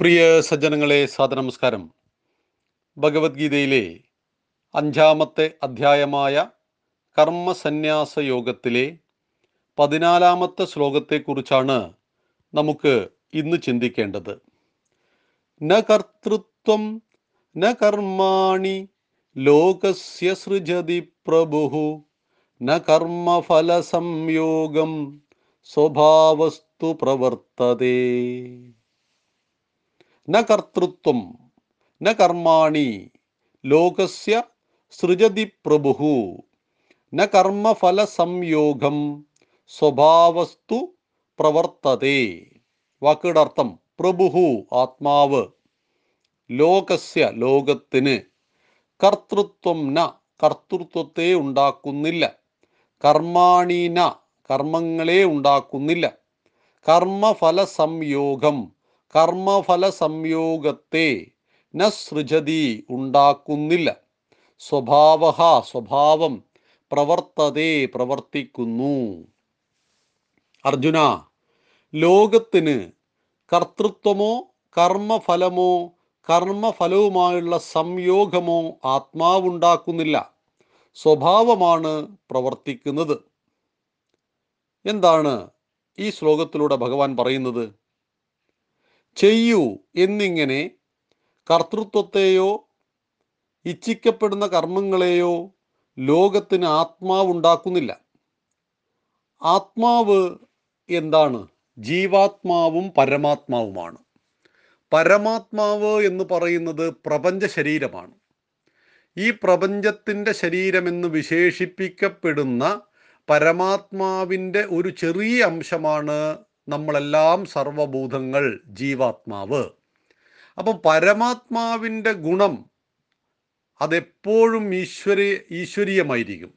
പ്രിയ സജ്ജനങ്ങളെ സാദനമസ്കാരം ഭഗവത്ഗീതയിലെ അഞ്ചാമത്തെ അധ്യായമായ കർമ്മസന്യാസ യോഗത്തിലെ പതിനാലാമത്തെ ശ്ലോകത്തെക്കുറിച്ചാണ് നമുക്ക് ഇന്ന് ചിന്തിക്കേണ്ടത്. ന കർത്തൃത്വം ന കർമാണി ലോകസ്യ സൃജതി പ്രഭു ന കർമ്മഫല സംയോഗം സ്വഭാവസ്തു പ്രവർത്തതേ. ന കർത്തൃത്വം ന കർമാണി ലോകസ്യ സൃജതി പ്രഭു ന കർമ്മഫല സംയോഗം സ്വഭാവസ്തു പ്രവർത്തതേ. വാക്കുകളുടെ അർത്ഥം പ്രഭുഹു ആത്മാവ്. ലോകസ്യ ലോകത്തിന്. കർത്തൃത്വം ന കർത്തൃത്വത്തെ ഉണ്ടാക്കുന്നില്ല. കർമാണീന കർമ്മങ്ങളെ ഉണ്ടാക്കുന്നില്ല. കർമ്മഫല സംയോഗം കർമ്മഫല സംയോഗത്തെ നസൃജതി സൃജതി ഉണ്ടാക്കുന്നില്ല. സ്വഭാവ സ്വഭാവം പ്രവർത്തതേ പ്രവർത്തിക്കുന്നു. അർജുന ലോകത്തിന് കർത്തൃത്വമോ കർമ്മഫലമോ കർമ്മഫലവുമായുള്ള സംയോഗമോ ആത്മാവുണ്ടാക്കുന്നില്ല. സ്വഭാവമാണ് പ്രവർത്തിക്കുന്നത്. എന്താണ് ഈ ശ്ലോകത്തിലൂടെ ഭഗവാൻ പറയുന്നത്? ചെയ്യൂ എന്നിങ്ങനെ കർത്തൃത്വത്തെയോ ഇച്ഛിക്കപ്പെടുന്ന കർമ്മങ്ങളെയോ ലോകത്തിന് ആത്മാവുണ്ടാക്കുന്നില്ല. ആത്മാവ് എന്താണ്? ജീവാത്മാവും പരമാത്മാവുമാണ്. പരമാത്മാവ് എന്ന് പറയുന്നത് പ്രപഞ്ച ശരീരമാണ്. ഈ പ്രപഞ്ചത്തിന്റെ ശരീരമെന്ന് വിശേഷിപ്പിക്കപ്പെടുന്ന പരമാത്മാവിന്റെ ഒരു ചെറിയ അംശമാണ് നമ്മളെല്ലാം സർവഭൂതങ്ങൾ ജീവാത്മാവ്. അപ്പം പരമാത്മാവിന്റെ ഗുണം അതെപ്പോഴും ഈശ്വര ഈശ്വരീയമായിരിക്കും.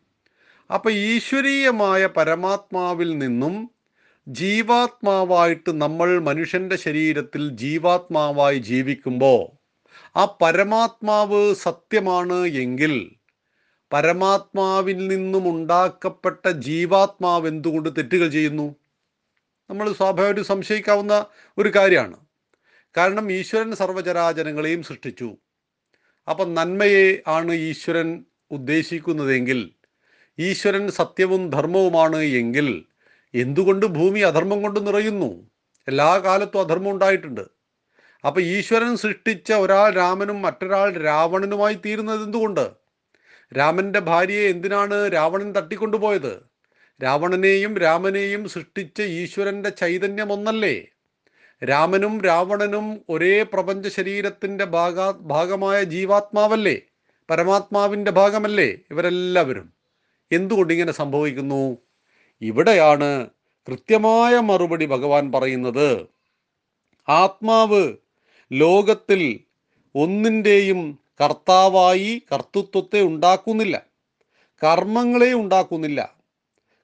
അപ്പം ഈശ്വരീയമായ പരമാത്മാവിൽ നിന്നും ജീവാത്മാവായിട്ട് നമ്മൾ മനുഷ്യന്റെ ശരീരത്തിൽ ജീവാത്മാവായി ജീവിക്കുമ്പോൾ ആ പരമാത്മാവ് സത്യമാണ് എങ്കിൽ പരമാത്മാവിൽ നിന്നും ഉണ്ടാക്കപ്പെട്ട ജീവാത്മാവ് എന്തുകൊണ്ട് തെറ്റുകൾ ചെയ്യുന്നു? നമ്മൾ സ്വാഭാവികമായിട്ട് സംശയിക്കാവുന്ന ഒരു കാര്യമാണ്. കാരണം ഈശ്വരൻ സർവചരാചരങ്ങളെയും സൃഷ്ടിച്ചു. അപ്പം നന്മയെ ആണ് ഈശ്വരൻ ഉദ്ദേശിക്കുന്നതെങ്കിൽ ഈശ്വരൻ സത്യവും ധർമ്മവുമാണ് എങ്കിൽ എന്തുകൊണ്ട് ഭൂമി അധർമ്മം കൊണ്ട് നിറയുന്നു? എല്ലാ കാലത്തും അധർമ്മം ഉണ്ടായിട്ടുണ്ട്. അപ്പൊ ഈശ്വരൻ സൃഷ്ടിച്ച ഒരാൾ രാമനും മറ്റൊരാൾ രാവണനുമായി തീരുന്നത് എന്തുകൊണ്ട്? രാമന്റെ ഭാര്യയെ എന്തിനാണ് രാവണൻ തട്ടിക്കൊണ്ടുപോയത്? രാവണനെയും രാമനെയും സൃഷ്ടിച്ച ഈശ്വരന്റെ ചൈതന്യം ഒന്നല്ലേ രാമനും രാവണനും ഒരേ പ്രപഞ്ച ശരീരത്തിന്റെ ഭാഗ ഭാഗമായ ജീവാത്മാവല്ലേ? പരമാത്മാവിന്റെ ഭാഗമല്ലേ ഇവരെല്ലാവരും? എന്തുകൊണ്ട് ഇങ്ങനെ സംഭവിക്കുന്നു? ഇവിടെയാണ് കൃത്യമായ മറുപടി ഭഗവാൻ പറയുന്നത്. ആത്മാവ് ലോകത്തിൽ ഒന്നിന്റെയും കർത്താവായി കർത്തൃത്വത്തെ ഉണ്ടാക്കുന്നില്ല. കർമ്മങ്ങളെ ഉണ്ടാക്കുന്നില്ല.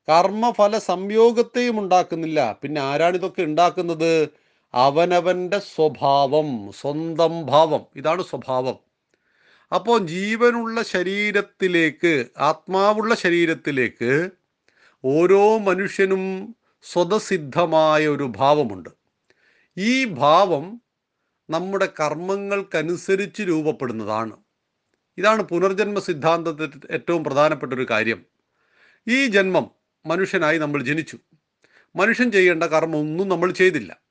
കർമ്മഫല സംയോഗത്തെയും ഉണ്ടാക്കുന്നില്ല. പിന്നെ ആരാണിതൊക്കെ ഉണ്ടാക്കുന്നത്? അവനവന്റെ സ്വഭാവം സ്വന്തം ഭാവം. ഇതാണ് സ്വഭാവം. അപ്പോൾ ജീവനുള്ള ശരീരത്തിലേക്ക് ആത്മാവുള്ള ശരീരത്തിലേക്ക് ഓരോ മനുഷ്യനും സ്വതസിദ്ധമായ ഒരു ഭാവമുണ്ട്. ഈ ഭാവം നമ്മുടെ കർമ്മങ്ങൾക്കനുസരിച്ച് രൂപപ്പെടുന്നതാണ്. ഇതാണ് പുനർജന്മ സിദ്ധാന്തത്തിൽ ഏറ്റവും പ്രധാനപ്പെട്ട ഒരു കാര്യം. ഈ ജന്മം മനുഷ്യനായി നമ്മൾ ജനിച്ചു. മനുഷ്യൻ ചെയ്യേണ്ട കർമ്മമൊന്നും നമ്മൾ ചെയ്തില്ല.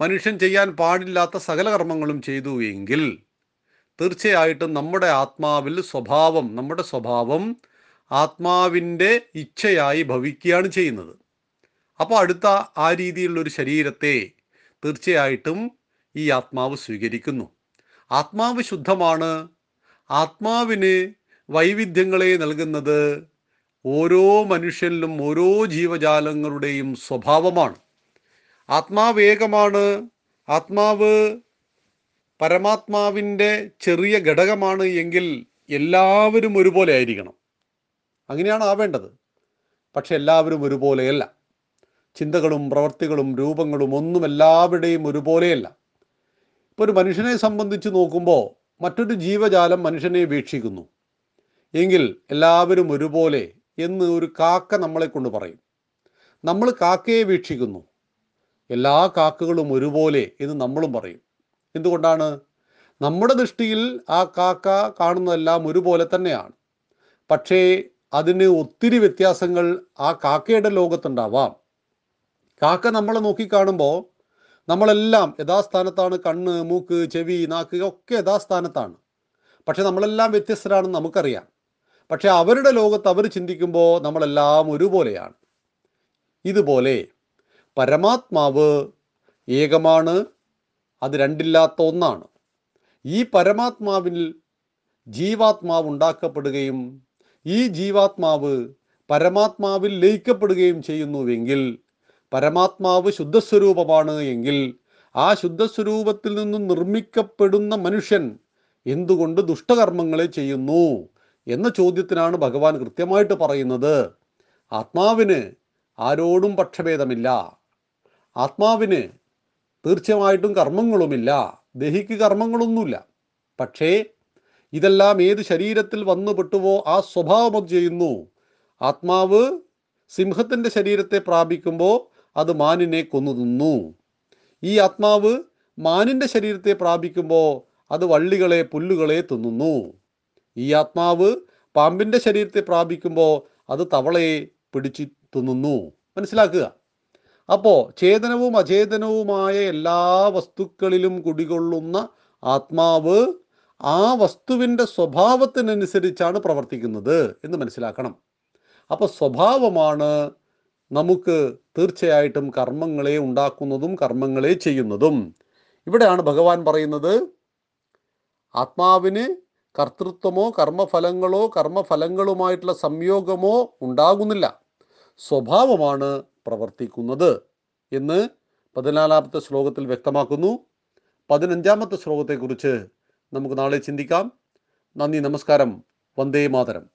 മനുഷ്യൻ ചെയ്യാൻ പാടില്ലാത്ത സകല കർമ്മങ്ങളും ചെയ്തു എങ്കിൽ തീർച്ചയായിട്ടും നമ്മുടെ ആത്മാവിൽ സ്വഭാവം നമ്മുടെ സ്വഭാവം ആത്മാവിന്റെ ഇച്ഛയായി ഭവിക്കുകയാണ് ചെയ്യുന്നത്. അപ്പോൾ അടുത്ത ആ രീതിയിലുള്ള ഒരു ശരീരത്തെ തീർച്ചയായിട്ടും ഈ ആത്മാവ് സ്വീകരിക്കുന്നു. ആത്മാവ് ശുദ്ധമാണ്. ആത്മാവിന് വൈവിധ്യങ്ങളെ നൽകുന്നത് ഓരോ മനുഷ്യനിലും ഓരോ ജീവജാലങ്ങളുടെയും സ്വഭാവമാണ്. ആത്മാവ് ഏകമാണ് ആത്മാവ് പരമാത്മാവിന്റെ ചെറിയ ഘടകമാണ് എങ്കിൽ എല്ലാവരും ഒരുപോലെ ആയിരിക്കണം. അങ്ങനെയാണ് ആവേണ്ടത്. പക്ഷെ എല്ലാവരും ഒരുപോലെയല്ല. ചിന്തകളും പ്രവർത്തികളും രൂപങ്ങളും ഒന്നും എല്ലാവരുടെയും ഒരുപോലെയല്ല. ഇപ്പോൾ ഒരു മനുഷ്യനെ സംബന്ധിച്ച് നോക്കുമ്പോൾ മറ്റൊരു ജീവജാലം മനുഷ്യനെ വീക്ഷിക്കുന്നു. എങ്കിൽ എല്ലാവരും ഒരുപോലെ എന്ന് ഒരു കാക്ക നമ്മളെ കൊണ്ട് പറയും. നമ്മൾ കാക്കയെ വീക്ഷിക്കുന്നു. എല്ലാ കാക്കകളും ഒരുപോലെ എന്ന് നമ്മളും പറയും. എന്തുകൊണ്ടാണ്? നമ്മുടെ ദൃഷ്ടിയിൽ ആ കാക്ക കാണുന്നതെല്ലാം ഒരുപോലെ തന്നെയാണ്. പക്ഷേ അതിന് ഒത്തിരി വ്യത്യാസങ്ങൾ ആ കാക്കയുടെ ലോകത്തുണ്ടാവാം. കാക്ക നമ്മളെ നോക്കിക്കാണുമ്പോൾ നമ്മളെല്ലാം യഥാസ്ഥാനത്താണ്. കണ്ണ് മൂക്ക് ചെവി നാക്ക് ഒക്കെ യഥാസ്ഥാനത്താണ്. പക്ഷെ നമ്മളെല്ലാം വ്യത്യസ്തരാണെന്ന് നമുക്കറിയാം. പക്ഷെ അവരുടെ ലോകത്ത് അവർ ചിന്തിക്കുമ്പോൾ നമ്മളെല്ലാം ഒരുപോലെയാണ്. ഇതുപോലെ പരമാത്മാവ് ഏകമാണ് അത് രണ്ടില്ലാത്ത ഒന്നാണ്. ഈ പരമാത്മാവിൽ ജീവാത്മാവ് ഉണ്ടാക്കപ്പെടുകയും ഈ ജീവാത്മാവ് പരമാത്മാവിൽ ലയിക്കപ്പെടുകയും ചെയ്യുന്നുവെങ്കിൽ പരമാത്മാവ് ശുദ്ധസ്വരൂപമാണ് എങ്കിൽ ആ ശുദ്ധസ്വരൂപത്തിൽ നിന്നും നിർമ്മിക്കപ്പെടുന്ന മനുഷ്യൻ എന്തുകൊണ്ട് ദുഷ്ടകർമ്മങ്ങളെ ചെയ്യുന്നു? എന്ന ചോദ്യത്തിനാണ് ഭഗവാൻ കൃത്യമായിട്ട് പറയുന്നത്. ആത്മാവിന് ആരോടും പക്ഷഭേദമില്ല. ആത്മാവിന് തീർച്ചയായിട്ടും കർമ്മങ്ങളുമില്ല. ദഹിക്ക് കർമ്മങ്ങളൊന്നുമില്ല. പക്ഷേ ഇതെല്ലാം ഏത് ശരീരത്തിൽ വന്നു പെട്ടുവോ ആ സ്വഭാവം അത് ചെയ്യുന്നു. ആത്മാവ് സിംഹത്തിന്റെ ശരീരത്തെ പ്രാപിക്കുമ്പോൾ അത് മാനിനെ കൊന്നു തിന്നു. ഈ ആത്മാവ് മാനിന്റെ ശരീരത്തെ പ്രാപിക്കുമ്പോൾ അത് വള്ളികളെ പുല്ലുകളെ തിന്നുന്നു. ഈ ആത്മാവ് പാമ്പിന്റെ ശരീരത്തെ പ്രാപിക്കുമ്പോൾ അത് തവളയെ പിടിച്ചു തിന്നുന്നു. മനസ്സിലാക്കുക? അപ്പോൾ ചേതനവും അചേതനവുമായ എല്ലാ വസ്തുക്കളിലും കുടികൊള്ളുന്ന ആത്മാവ് ആ വസ്തുവിന്റെ സ്വഭാവത്തിനനുസരിച്ചാണ് പ്രവർത്തിക്കുന്നത് എന്ന് മനസ്സിലാക്കണം. അപ്പോൾ സ്വഭാവമാണ് നമുക്ക് തീർച്ചയായിട്ടും കർമ്മങ്ങളെ ഉണ്ടാക്കുന്നതും കർമ്മങ്ങളെ ചെയ്യുന്നതും. ഇവിടെയാണ് ഭഗവാൻ പറയുന്നത് ആത്മാവിന് കർത്തൃത്വമോ കർമ്മഫലങ്ങളോ കർമ്മഫലങ്ങളുമായിട്ടുള്ള സംയോഗമോ ഉണ്ടാകുന്നില്ല. സ്വഭാവമാണ് പ്രവർത്തിക്കുന്നത് എന്ന് പതിനാലാമത്തെ ശ്ലോകത്തിൽ വ്യക്തമാക്കുന്നു. പതിനഞ്ചാമത്തെ ശ്ലോകത്തെക്കുറിച്ച് നമുക്ക് നാളെ ചിന്തിക്കാം. നന്ദി നമസ്കാരം. വന്ദേ മാതരം.